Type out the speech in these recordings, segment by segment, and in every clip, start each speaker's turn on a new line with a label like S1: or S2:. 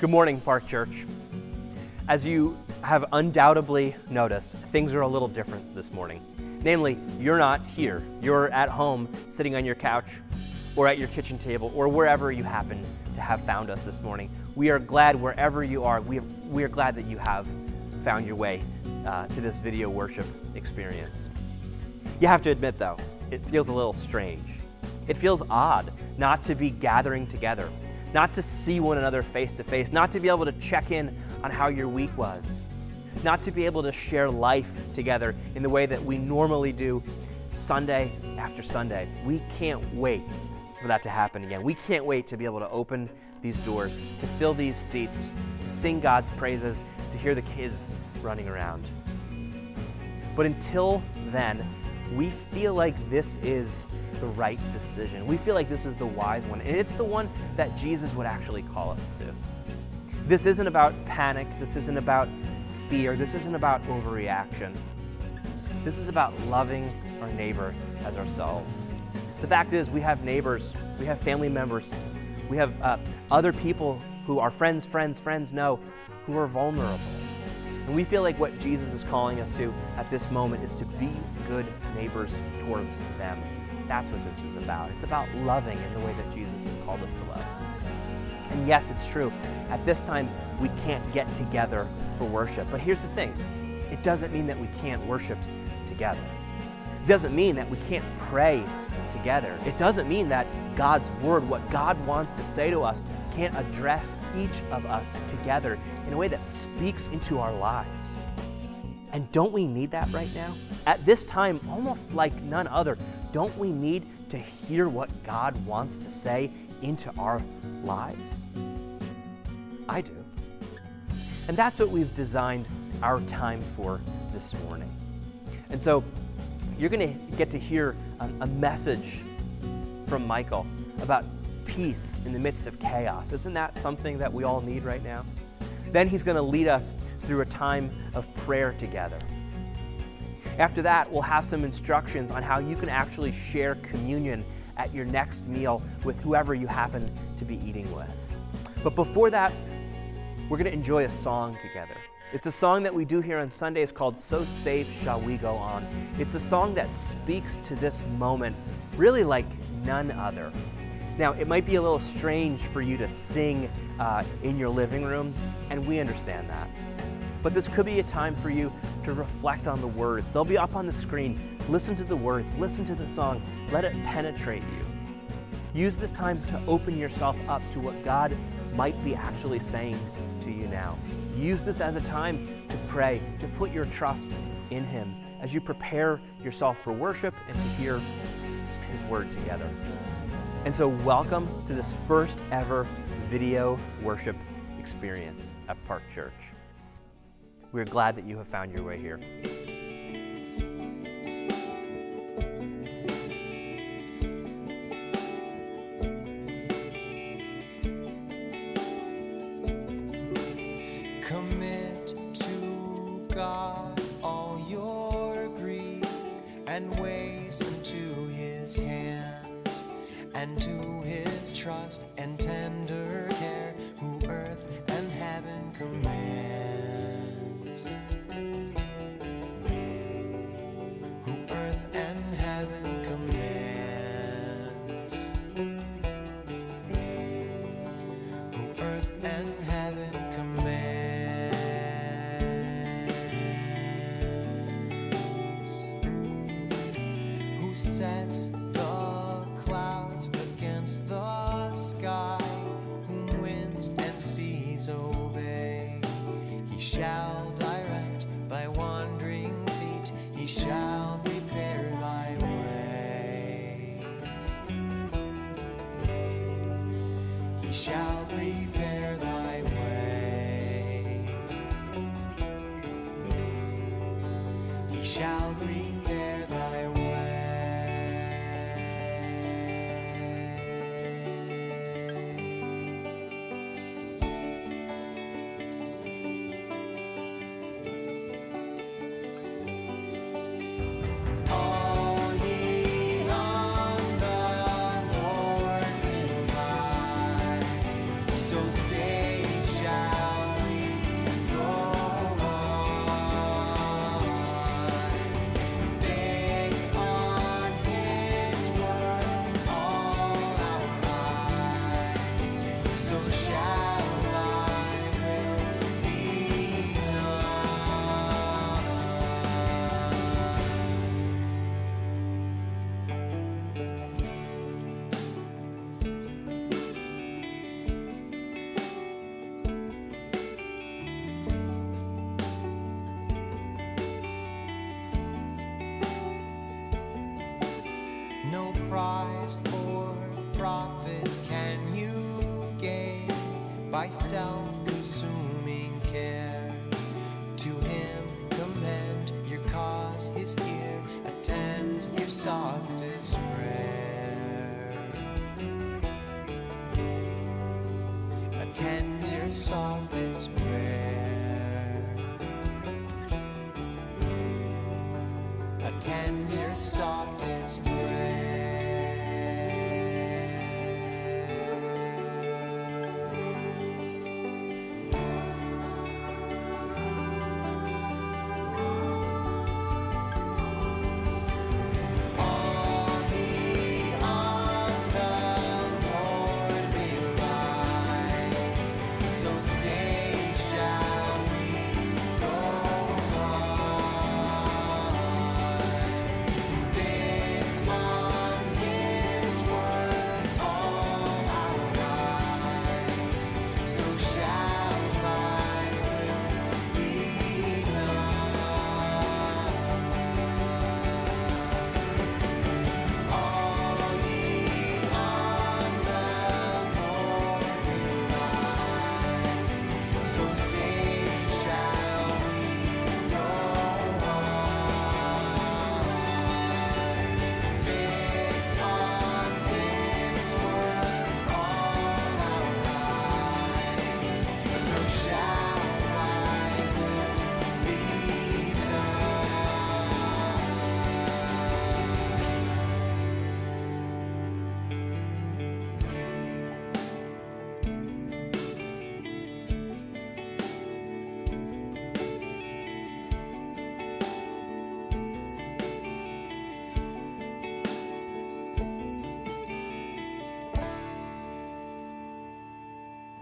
S1: Good morning, Park Church. As you have undoubtedly noticed, things are a little different this morning. Namely, you're not here. You're at home, sitting on your couch, or at your kitchen table, or wherever you happen to have found us this morning. We are glad wherever you are, we are, we are glad that you have found your way uh, to this video worship experience. You have to admit, though, it feels a little strange. It feels odd not to be gathering together, not to see one another face to face, not to be able to check in on how your week was, not to be able to share life together in the way that we normally do Sunday after Sunday. We can't wait for that to happen again. We can't wait to be able to open these doors, to fill these seats, to sing God's praises, to hear the kids running around. But until then, we feel like this is the right decision. We feel like this is the wise one, and it's the one that Jesus would actually call us to. This isn't about panic, this isn't about fear, this isn't about overreaction. This is about loving our neighbor as ourselves. The fact is, we have neighbors, we have family members, we have uh, other people who our friends, friends, friends know who are vulnerable. And we feel like what Jesus is calling us to at this moment is to be good neighbors towards them. That's what this is about. It's about loving in the way that Jesus has called us to love. And yes, it's true. At this time, we can't get together for worship. But here's the thing it doesn't mean that we can't worship together. It doesn't mean that we can't pray together. It doesn't mean that God's Word, what God wants to say to us, can't address each of us together in a way that speaks into our lives. And don't we need that right now? At this time, almost like none other, don't we need to hear what God wants to say into our lives? I do. And that's what we've designed our time for this morning. And so you're going to get to hear a, a message from Michael about peace in the midst of chaos. Isn't that something that we all need right now? Then he's going to lead us through a time of prayer together. After that, we'll have some instructions on how you can actually share communion at your next meal with whoever you happen to be eating with. But before that, we're going to enjoy a song together. It's a song that we do here on Sundays called So Safe Shall We Go On. It's a song that speaks to this moment really like none other. Now, it might be a little strange for you to sing uh, in your living room, and we understand that. But this could be a time for you to reflect on the words. They'll be up on the screen. Listen to the words, listen to the song, let it penetrate you. Use this time to open yourself up to what God might be actually saying to you now. Use this as a time to pray, to put your trust in Him as you prepare yourself for worship and to hear His word together. And so, welcome to this first ever video worship experience at Park Church. We're glad that you have found your way here.
S2: Shall prepare or profit can you gain by self-consuming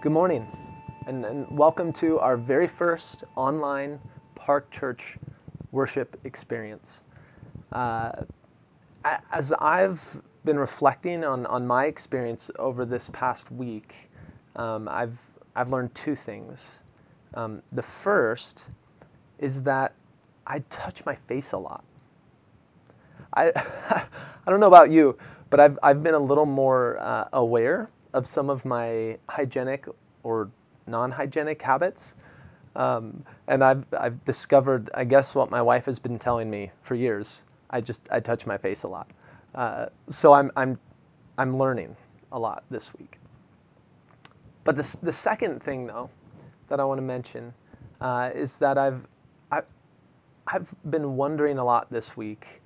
S3: Good morning, and, and welcome to our very first online Park Church worship experience. Uh, as I've been reflecting on, on my experience over this past week, um, I've, I've learned two things. Um, the first is that I touch my face a lot. I, I don't know about you, but I've, I've been a little more uh, aware of some of my hygienic or non hygienic habits. Um, and I've, I've discovered, I guess, what my wife has been telling me for years. I just I touch my face a lot. Uh, so I'm, I'm, I'm learning a lot this week. But the, the second thing, though, that I want to mention uh, is that I've, I, I've been wondering a lot this week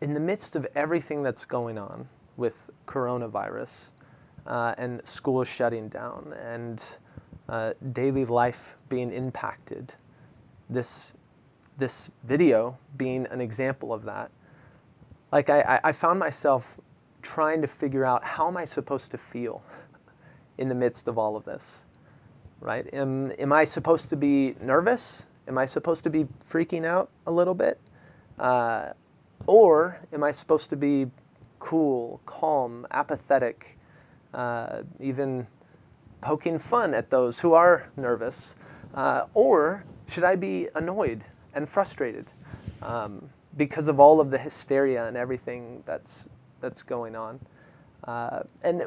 S3: in the midst of everything that's going on with coronavirus uh, and schools shutting down and uh, daily life being impacted, this, this video being an example of that, like I, I- found myself trying to figure out how am I supposed to feel in the midst of all of this, right? Am, am I supposed to be nervous? Am I supposed to be freaking out a little bit? Uh, or am I supposed to be cool, calm, apathetic, uh, even poking fun at those who are nervous? Uh, or should I be annoyed and frustrated um, because of all of the hysteria and everything that's, that's going on? Uh, and,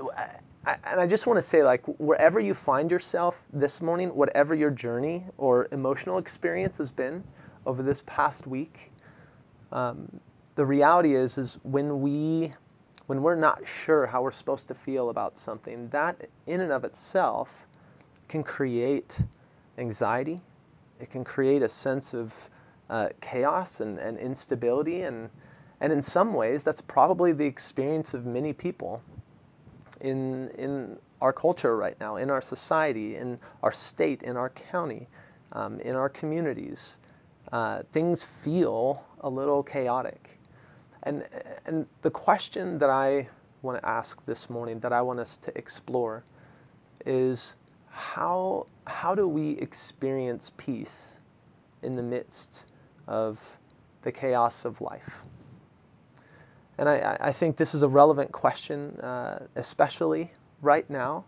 S3: I, and I just want to say, like, wherever you find yourself this morning, whatever your journey or emotional experience has been over this past week, um, the reality is, is when we, when we're not sure how we're supposed to feel about something, that in and of itself can create anxiety. It can create a sense of uh, chaos and, and instability, and and in some ways, that's probably the experience of many people in in our culture right now, in our society, in our state, in our county, um, in our communities. Uh, things feel a little chaotic. And, and the question that I want to ask this morning, that I want us to explore, is how, how do we experience peace in the midst of the chaos of life? And I, I think this is a relevant question, uh, especially right now.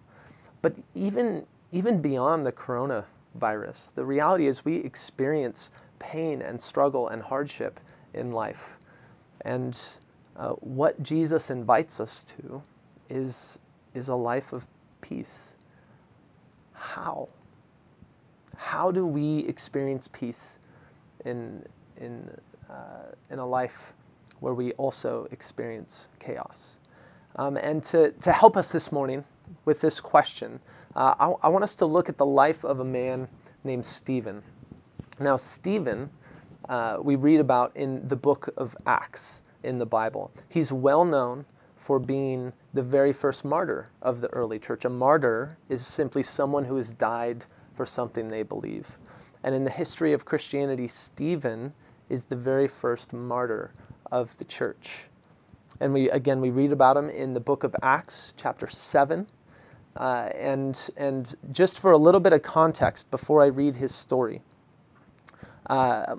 S3: But even, even beyond the coronavirus, the reality is we experience pain and struggle and hardship in life. And uh, what Jesus invites us to is, is a life of peace. How? How do we experience peace in, in, uh, in a life where we also experience chaos? Um, and to, to help us this morning with this question, uh, I, I want us to look at the life of a man named Stephen. Now, Stephen, uh, we read about in the book of Acts in the Bible. He's well known for being the very first martyr of the early church. A martyr is simply someone who has died for something they believe. And in the history of Christianity, Stephen is the very first martyr of the church. And we again we read about him in the book of Acts, chapter seven. Uh, and and just for a little bit of context before I read his story, uh,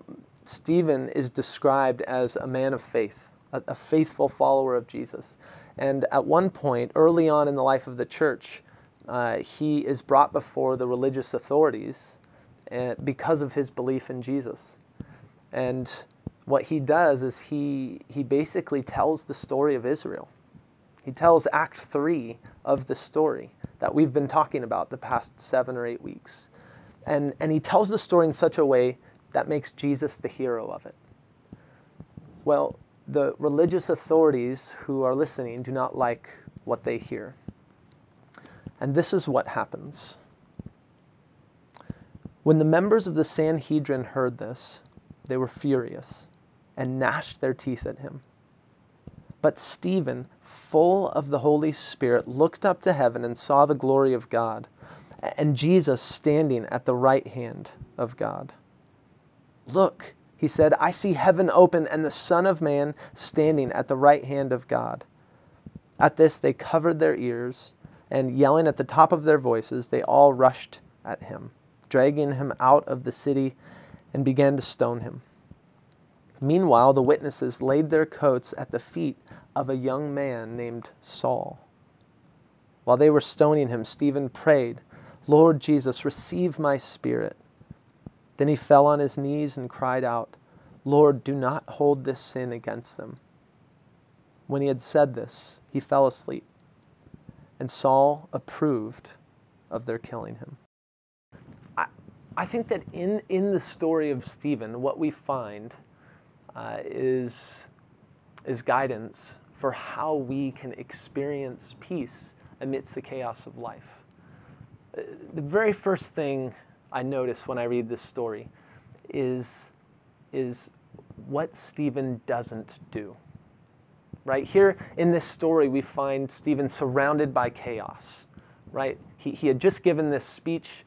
S3: Stephen is described as a man of faith, a, a faithful follower of Jesus. And at one point, early on in the life of the church, uh, he is brought before the religious authorities uh, because of his belief in Jesus. And what he does is he, he basically tells the story of Israel. He tells Act 3 of the story that we've been talking about the past seven or eight weeks. And, and he tells the story in such a way that makes Jesus the hero of it. Well, the religious authorities who are listening do not like what they hear. And this is what happens. When the members of the Sanhedrin heard this, they were furious and gnashed their teeth at him. But Stephen, full of the Holy Spirit, looked up to heaven and saw the glory of God, and Jesus standing at the right hand of God. Look, he said, I see heaven open and the Son of Man standing at the right hand of God. At this, they covered their ears, and yelling at the top of their voices, they all rushed at him, dragging him out of the city, and began to stone him. Meanwhile, the witnesses laid their coats at the feet of a young man named Saul. While they were stoning him, Stephen prayed, Lord Jesus, receive my spirit. Then he fell on his knees and cried out, Lord, do not hold this sin against them. When he had said this, he fell asleep, and Saul approved of their killing him. I, I think that in, in the story of Stephen, what we find uh, is, is guidance for how we can experience peace amidst the chaos of life. Uh, the very first thing I notice when I read this story is, is what Stephen doesn't do. Right? Here in this story, we find Stephen surrounded by chaos. Right? He, he had just given this speech.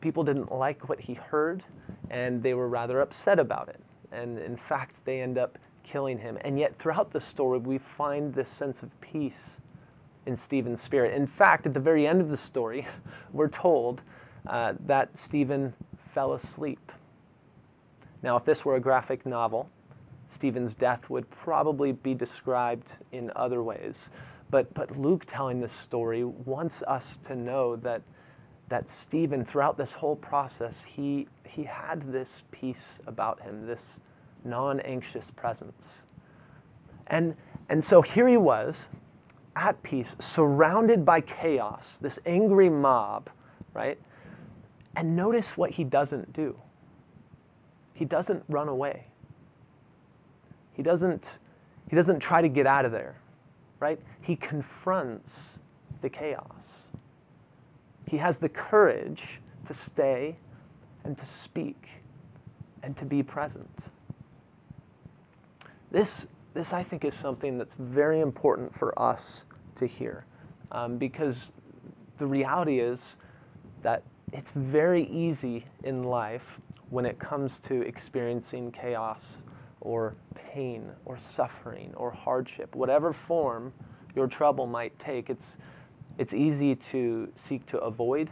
S3: People didn't like what he heard, and they were rather upset about it and in fact, they end up killing him. And yet, throughout the story, we find this sense of peace in Stephen's spirit. In fact, at the very end of the story, we're told uh, that Stephen fell asleep. Now, if this were a graphic novel, Stephen's death would probably be described in other ways. But, but Luke telling this story wants us to know that that Stephen, throughout this whole process, he, he had this peace about him, this non anxious presence. And, and so here he was, at peace, surrounded by chaos, this angry mob, right? And notice what he doesn't do. He doesn't run away. He doesn't, he doesn't try to get out of there, right? He confronts the chaos. He has the courage to stay and to speak and to be present. This, this I think, is something that's very important for us to hear um, because the reality is that it's very easy in life when it comes to experiencing chaos or pain or suffering or hardship, whatever form your trouble might take. It's, it's easy to seek to avoid.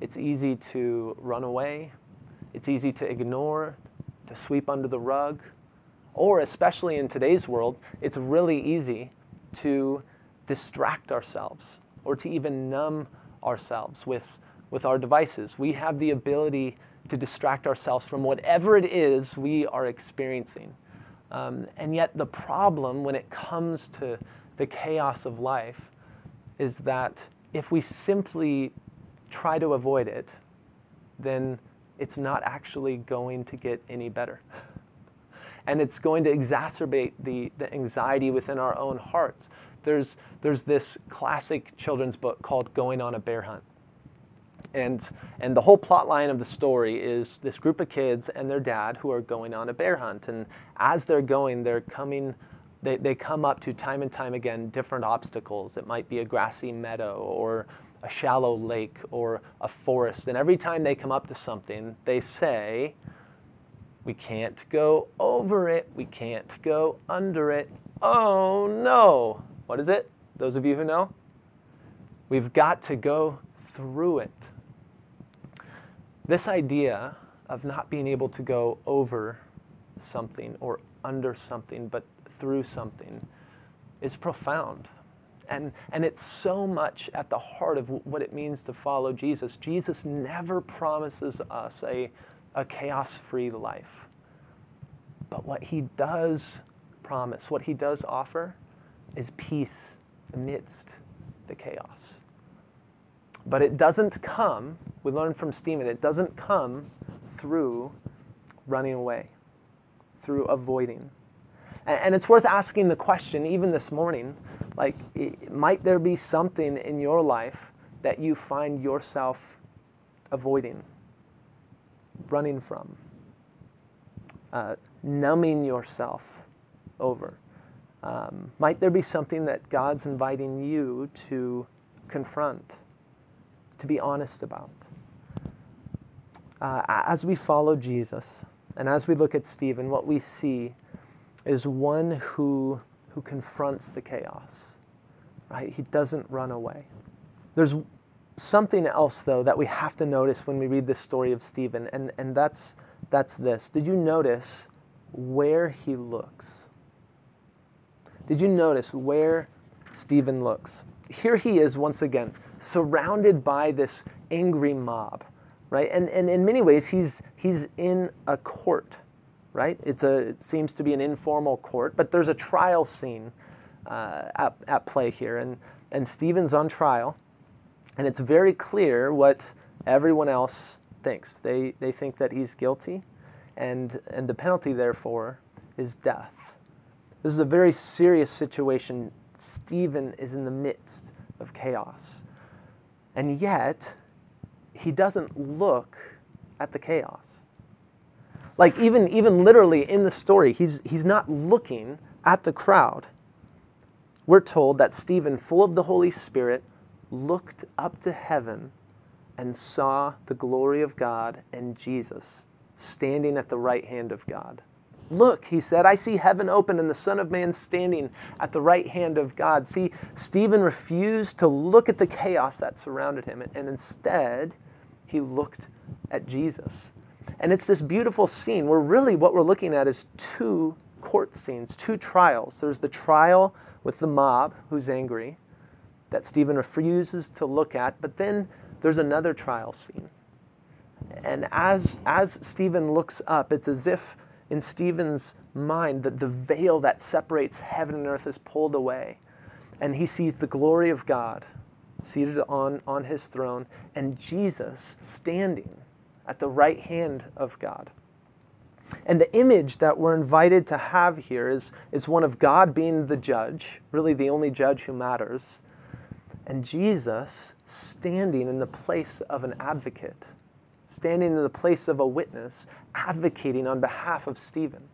S3: It's easy to run away. It's easy to ignore, to sweep under the rug. Or, especially in today's world, it's really easy to distract ourselves or to even numb ourselves with, with our devices. We have the ability to distract ourselves from whatever it is we are experiencing. Um, and yet, the problem when it comes to the chaos of life is that if we simply try to avoid it, then it's not actually going to get any better. And it's going to exacerbate the, the anxiety within our own hearts. There's, there's this classic children's book called Going on a Bear Hunt. And, and the whole plot line of the story is this group of kids and their dad who are going on a bear hunt. And as they're going, they're coming, they, they come up to time and time again different obstacles. It might be a grassy meadow or a shallow lake or a forest. And every time they come up to something, they say, We can't go over it. We can't go under it. Oh no. What is it? Those of you who know? We've got to go through it. This idea of not being able to go over something or under something, but through something, is profound. And, and it's so much at the heart of what it means to follow Jesus. Jesus never promises us a, a chaos free life. But what he does promise, what he does offer, is peace amidst the chaos. But it doesn't come, we learn from Stephen, it doesn't come through running away, through avoiding. And, it's worth asking the question, even this morning, like, might there be something in your life that you find yourself avoiding, running from, uh, numbing yourself over? Um, might there be something that God's inviting you to confront? To be honest about. Uh, as we follow Jesus and as we look at Stephen, what we see is one who, who confronts the chaos, right? He doesn't run away. There's something else, though, that we have to notice when we read the story of Stephen, and, and that's, that's this. Did you notice where he looks? Did you notice where Stephen looks? Here he is once again surrounded by this angry mob, right? And, and in many ways, he's, he's in a court, right? It's a, it seems to be an informal court, but there's a trial scene uh, at, at play here. And, and Stephen's on trial, and it's very clear what everyone else thinks. They, they think that he's guilty, and, and the penalty, therefore, is death. This is a very serious situation. Stephen is in the midst of chaos. And yet, he doesn't look at the chaos. Like even, even literally in the story, he's, he's not looking at the crowd. We're told that Stephen, full of the Holy Spirit, looked up to heaven and saw the glory of God and Jesus standing at the right hand of God. Look, he said, I see heaven open and the Son of Man standing at the right hand of God. See, Stephen refused to look at the chaos that surrounded him, and instead, he looked at Jesus. And it's this beautiful scene where really what we're looking at is two court scenes, two trials. There's the trial with the mob who's angry that Stephen refuses to look at, but then there's another trial scene. And as, as Stephen looks up, it's as if in Stephen's mind that the veil that separates heaven and earth is pulled away. And he sees the glory of God seated on, on his throne and Jesus standing at the right hand of God. And the image that we're invited to have here is, is one of God being the judge, really the only judge who matters, and Jesus standing in the place of an advocate standing in the place of a witness, advocating on behalf of Stephen.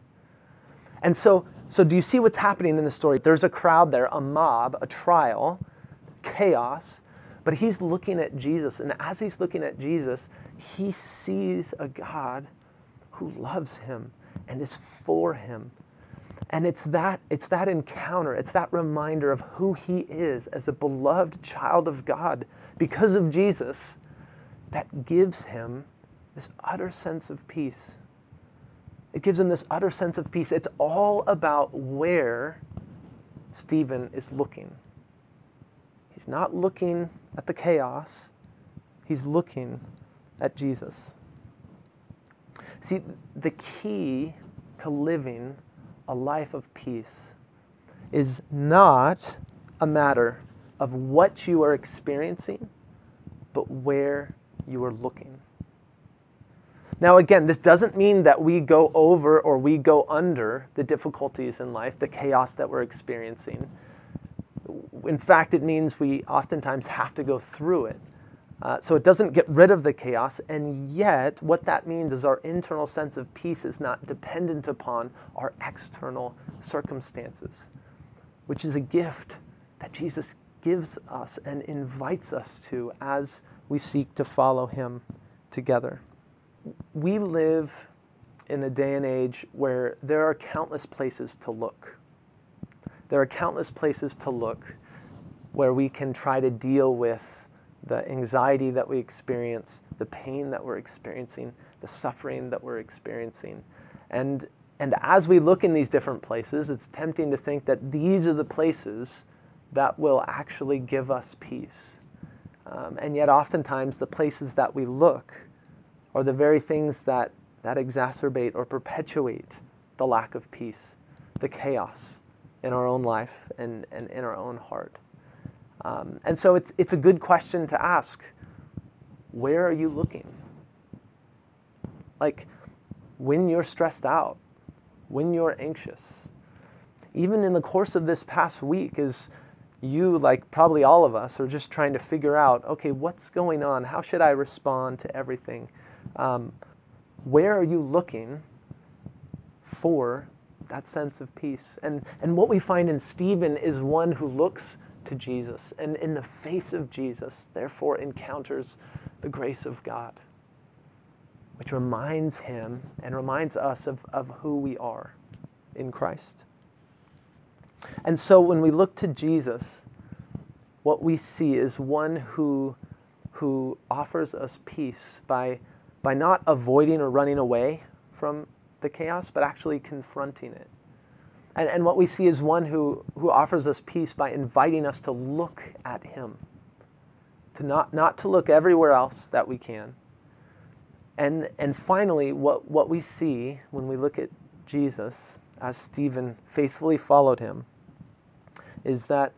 S3: And so, so do you see what's happening in the story? There's a crowd there, a mob, a trial, chaos, but he's looking at Jesus. And as he's looking at Jesus, he sees a God who loves him and is for him. And it's that, it's that encounter, it's that reminder of who he is as a beloved child of God because of Jesus that gives him this utter sense of peace. It gives him this utter sense of peace. It's all about where Stephen is looking. He's not looking at the chaos, he's looking at Jesus. See, the key to living a life of peace is not a matter of what you are experiencing, but where you are looking. Now, again, this doesn't mean that we go over or we go under the difficulties in life, the chaos that we're experiencing. In fact, it means we oftentimes have to go through it. Uh, so it doesn't get rid of the chaos, and yet what that means is our internal sense of peace is not dependent upon our external circumstances, which is a gift that Jesus gives us and invites us to as we seek to follow Him together. We live in a day and age where there are countless places to look. There are countless places to look where we can try to deal with the anxiety that we experience, the pain that we're experiencing, the suffering that we're experiencing. And, and as we look in these different places, it's tempting to think that these are the places that will actually give us peace. Um, and yet, oftentimes, the places that we look are the very things that, that exacerbate or perpetuate the lack of peace, the chaos in our own life and, and in our own heart. Um, and so it's, it's a good question to ask where are you looking? Like when you're stressed out, when you're anxious, even in the course of this past week, as you, like probably all of us, are just trying to figure out okay, what's going on? How should I respond to everything? Um, where are you looking for that sense of peace? And, and what we find in Stephen is one who looks to Jesus and in the face of Jesus, therefore encounters the grace of God, which reminds him and reminds us of, of who we are in Christ. And so when we look to Jesus, what we see is one who, who offers us peace by, by not avoiding or running away from the chaos, but actually confronting it and, and what we see is one who, who offers us peace by inviting us to look at him, to not, not to look everywhere else that we can. And, and finally, what, what we see when we look at Jesus, as Stephen faithfully followed him, is that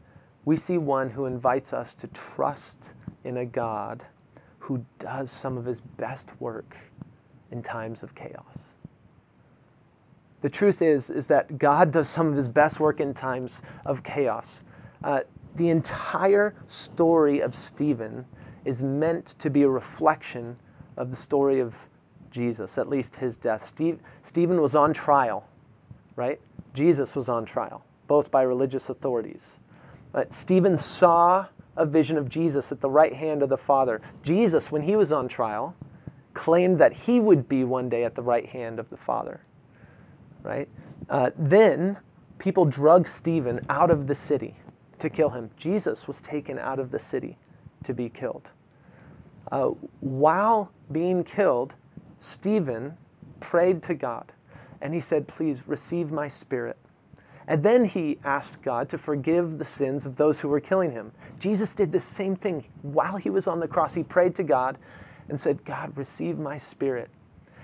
S3: we see one who invites us to trust in a God who does some of his best work in times of chaos the truth is, is that God does some of his best work in times of chaos. Uh, the entire story of Stephen is meant to be a reflection of the story of Jesus, at least his death. Steve, Stephen was on trial, right? Jesus was on trial, both by religious authorities. Stephen saw a vision of Jesus at the right hand of the Father. Jesus, when he was on trial, claimed that he would be one day at the right hand of the Father right? Uh, then people drug Stephen out of the city to kill him. Jesus was taken out of the city to be killed. Uh, while being killed, Stephen prayed to God and he said, Please receive my spirit. And then he asked God to forgive the sins of those who were killing him. Jesus did the same thing while he was on the cross. He prayed to God and said, God, receive my spirit.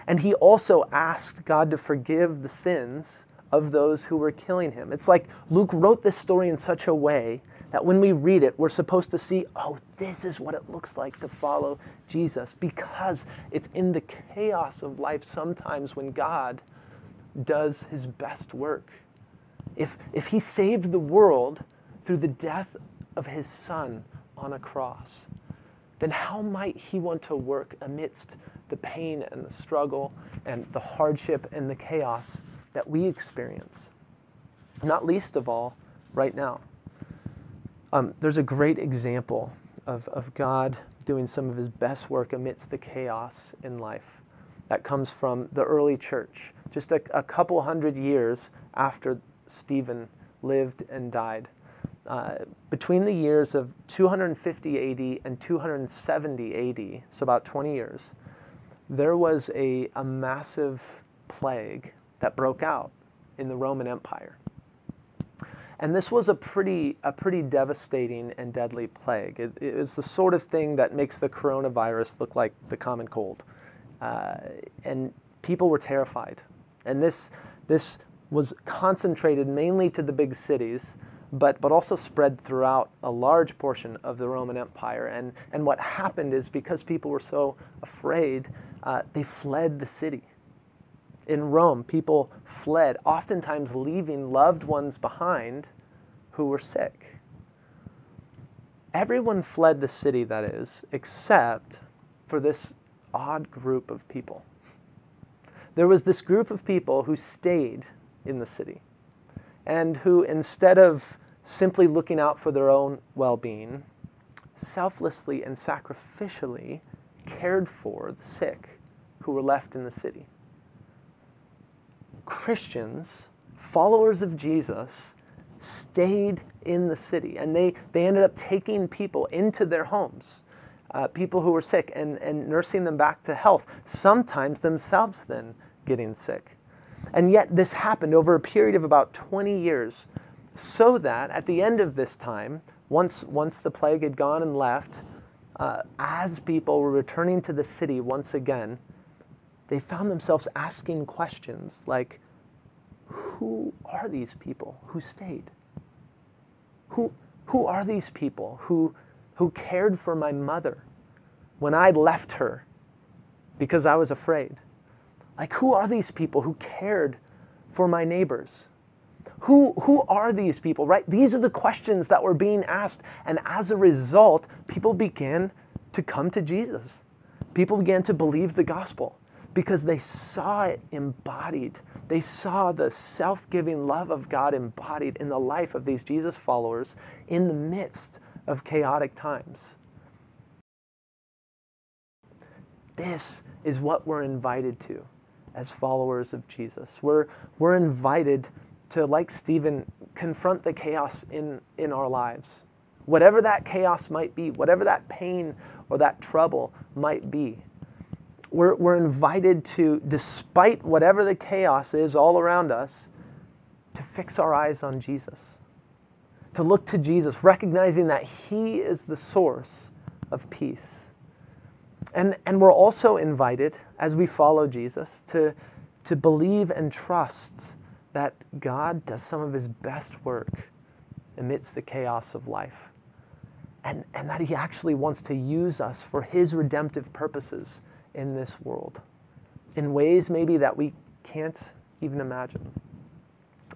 S3: And he also asked God to forgive the sins of those who were killing him. It's like Luke wrote this story in such a way that when we read it, we're supposed to see, oh, this is what it looks like to follow Jesus because it's in the chaos of life sometimes when God does his best work. If, if he saved the world through the death of his son on a cross, then how might he want to work amidst the pain and the struggle and the hardship and the chaos that we experience. Not least of all, right now. Um, there's a great example of, of God doing some of his best work amidst the chaos in life. That comes from the early church, just a, a couple hundred years after Stephen lived and died. Uh, between the years of 250 AD and 270 AD, so about 20 years, there was a, a massive plague that broke out in the Roman Empire. And this was a pretty, a pretty devastating and deadly plague. It, it was the sort of thing that makes the coronavirus look like the common cold. Uh, and people were terrified. And this, this was concentrated mainly to the big cities, but, but also spread throughout a large portion of the Roman Empire. And, and what happened is because people were so afraid, uh, they fled the city. In Rome, people fled, oftentimes leaving loved ones behind who were sick. Everyone fled the city, that is, except for this odd group of people. There was this group of people who stayed in the city and who, instead of simply looking out for their own well being, selflessly and sacrificially cared for the sick who were left in the city. Christians, followers of Jesus, stayed in the city and they, they ended up taking people into their homes, uh, people who were sick, and, and nursing them back to health, sometimes themselves then getting sick. And yet, this happened over a period of about 20 years, so that at the end of this time, once, once the plague had gone and left, uh, as people were returning to the city once again, they found themselves asking questions like, Who are these people who stayed? Who, who are these people who, who cared for my mother when I left her because I was afraid? Like, who are these people who cared for my neighbors? Who, who are these people, right? These are the questions that were being asked. And as a result, people began to come to Jesus. People began to believe the gospel because they saw it embodied. They saw the self giving love of God embodied in the life of these Jesus followers in the midst of chaotic times. This is what we're invited to as followers of Jesus. We're, we're invited to, like Stephen, confront the chaos in, in our lives. Whatever that chaos might be, whatever that pain or that trouble might be, we're, we're invited to, despite whatever the chaos is all around us, to fix our eyes on Jesus, to look to Jesus, recognizing that He is the source of peace. And, and we're also invited, as we follow Jesus, to, to believe and trust that God does some of His best work amidst the chaos of life. And, and that He actually wants to use us for His redemptive purposes in this world in ways maybe that we can't even imagine.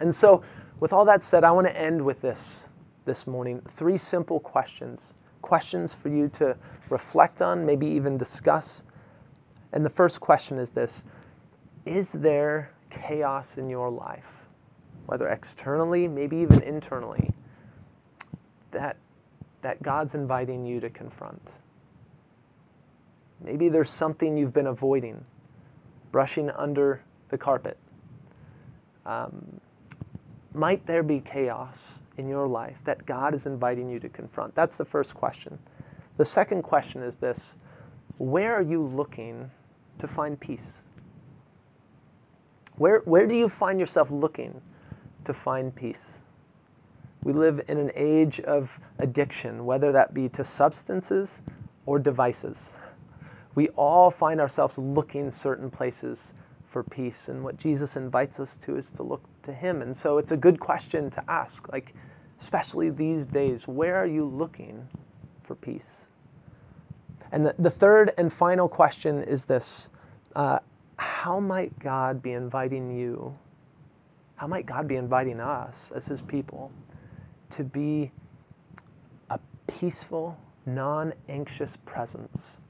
S3: And so, with all that said, I want to end with this this morning three simple questions questions for you to reflect on, maybe even discuss. And the first question is this Is there chaos in your life, whether externally, maybe even internally, that, that God's inviting you to confront? Maybe there's something you've been avoiding, brushing under the carpet. Um, might there be chaos in your life that God is inviting you to confront? That's the first question. The second question is this Where are you looking to find peace? Where, where do you find yourself looking to find peace? We live in an age of addiction, whether that be to substances or devices. We all find ourselves looking certain places for peace, and what Jesus invites us to is to look to Him. And so it's a good question to ask, like, especially these days, where are you looking for peace? And the, the third and final question is this uh, How might God be inviting you? How might God be inviting us as His people to be a peaceful, non anxious presence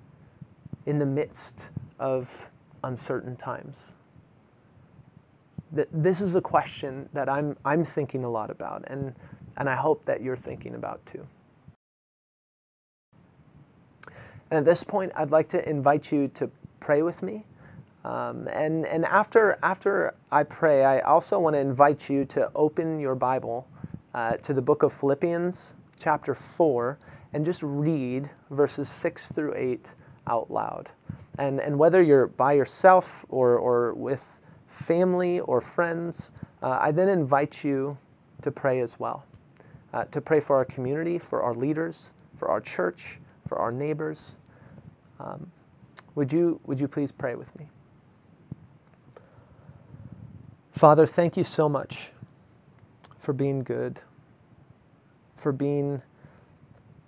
S3: in the midst of uncertain times? This is a question that I'm, I'm thinking a lot about, and, and I hope that you're thinking about too. And at this point, I'd like to invite you to pray with me. Um, and and after, after I pray, I also want to invite you to open your Bible uh, to the book of Philippians, chapter 4, and just read verses 6 through 8 out loud. And, and whether you're by yourself or, or with family or friends, uh, I then invite you to pray as well. Uh, to pray for our community, for our leaders, for our church, for our neighbors. Um, would, you, would you please pray with me? Father, thank you so much for being good, for being,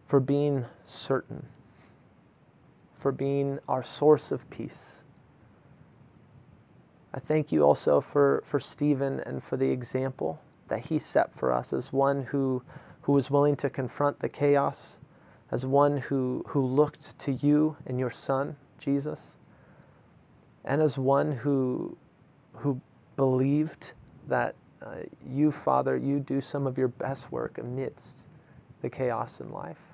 S3: for being certain, for being our source of peace. I thank you also for, for Stephen and for the example that he set for us as one who, who was willing to confront the chaos, as one who, who looked to you and your Son, Jesus, and as one who, who believed that uh, you, Father, you do some of your best work amidst the chaos in life.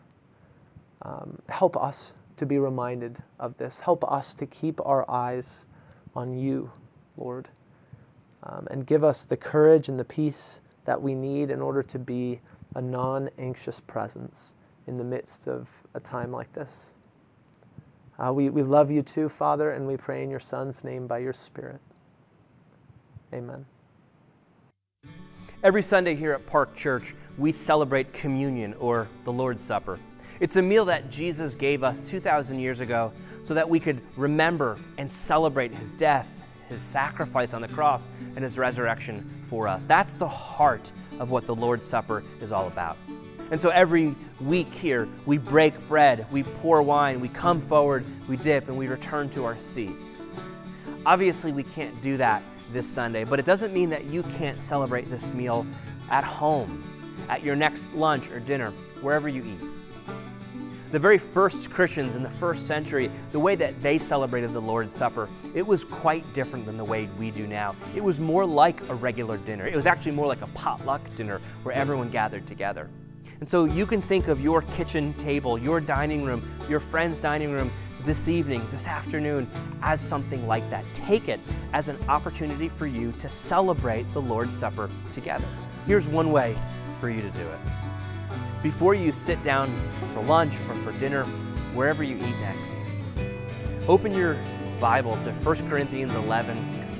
S3: Um, help us to be reminded of this. Help us to keep our eyes on you, Lord, um, and give us the courage and the peace that we need in order to be a non anxious presence in the midst of a time like this. Uh, we, we love you too, Father, and we pray in your Son's name by your Spirit. Amen.
S1: Every Sunday here at Park Church, we celebrate communion or the Lord's Supper. It's a meal that Jesus gave us 2,000 years ago so that we could remember and celebrate his death, his sacrifice on the cross, and his resurrection for us. That's the heart of what the Lord's Supper is all about. And so every week here, we break bread, we pour wine, we come forward, we dip, and we return to our seats. Obviously, we can't do that this Sunday, but it doesn't mean that you can't celebrate this meal at home, at your next lunch or dinner, wherever you eat. The very first Christians in the first century, the way that they celebrated the Lord's Supper, it was quite different than the way we do now. It was more like a regular dinner. It was actually more like a potluck dinner where everyone gathered together. And so you can think of your kitchen table, your dining room, your friend's dining room this evening, this afternoon, as something like that. Take it as an opportunity for you to celebrate the Lord's Supper together. Here's one way for you to do it. Before you sit down for lunch or for dinner, wherever you eat next, open your Bible to 1 Corinthians 11,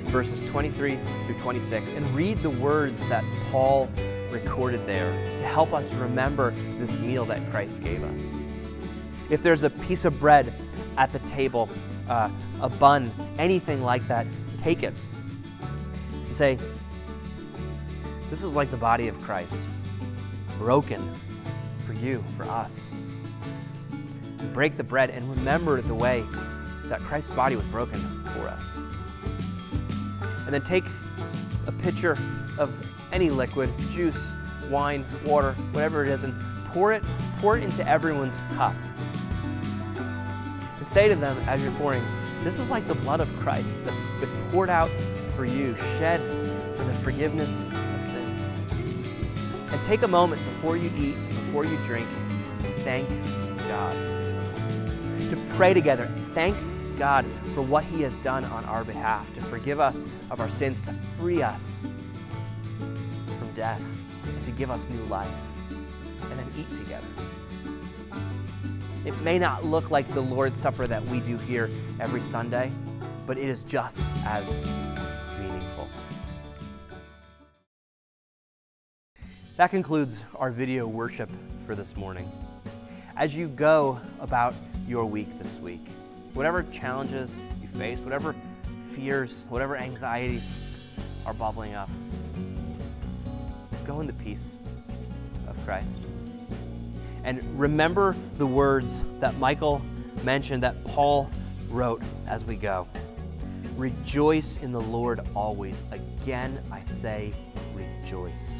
S1: verses 23 through 26, and read the words that Paul recorded there to help us remember this meal that Christ gave us. If there's a piece of bread at the table, uh, a bun, anything like that, take it and say, This is like the body of Christ, broken for you, for us. Break the bread and remember the way that Christ's body was broken for us. And then take a pitcher of any liquid, juice, wine, water, whatever it is, and pour it, pour it into everyone's cup. And say to them as you're pouring, this is like the blood of Christ that's been poured out for you, shed for the forgiveness of sins. And take a moment before you eat, before you drink, to thank God. To pray together, thank God for what He has done on our behalf, to forgive us of our sins, to free us from death, and to give us new life, and then eat together. It may not look like the Lord's Supper that we do here every Sunday, but it is just as That concludes our video worship for this morning. As you go about your week this week, whatever challenges you face, whatever fears, whatever anxieties are bubbling up, go in the peace of Christ. And remember the words that Michael mentioned, that Paul wrote as we go. Rejoice in the Lord always. Again, I say, rejoice.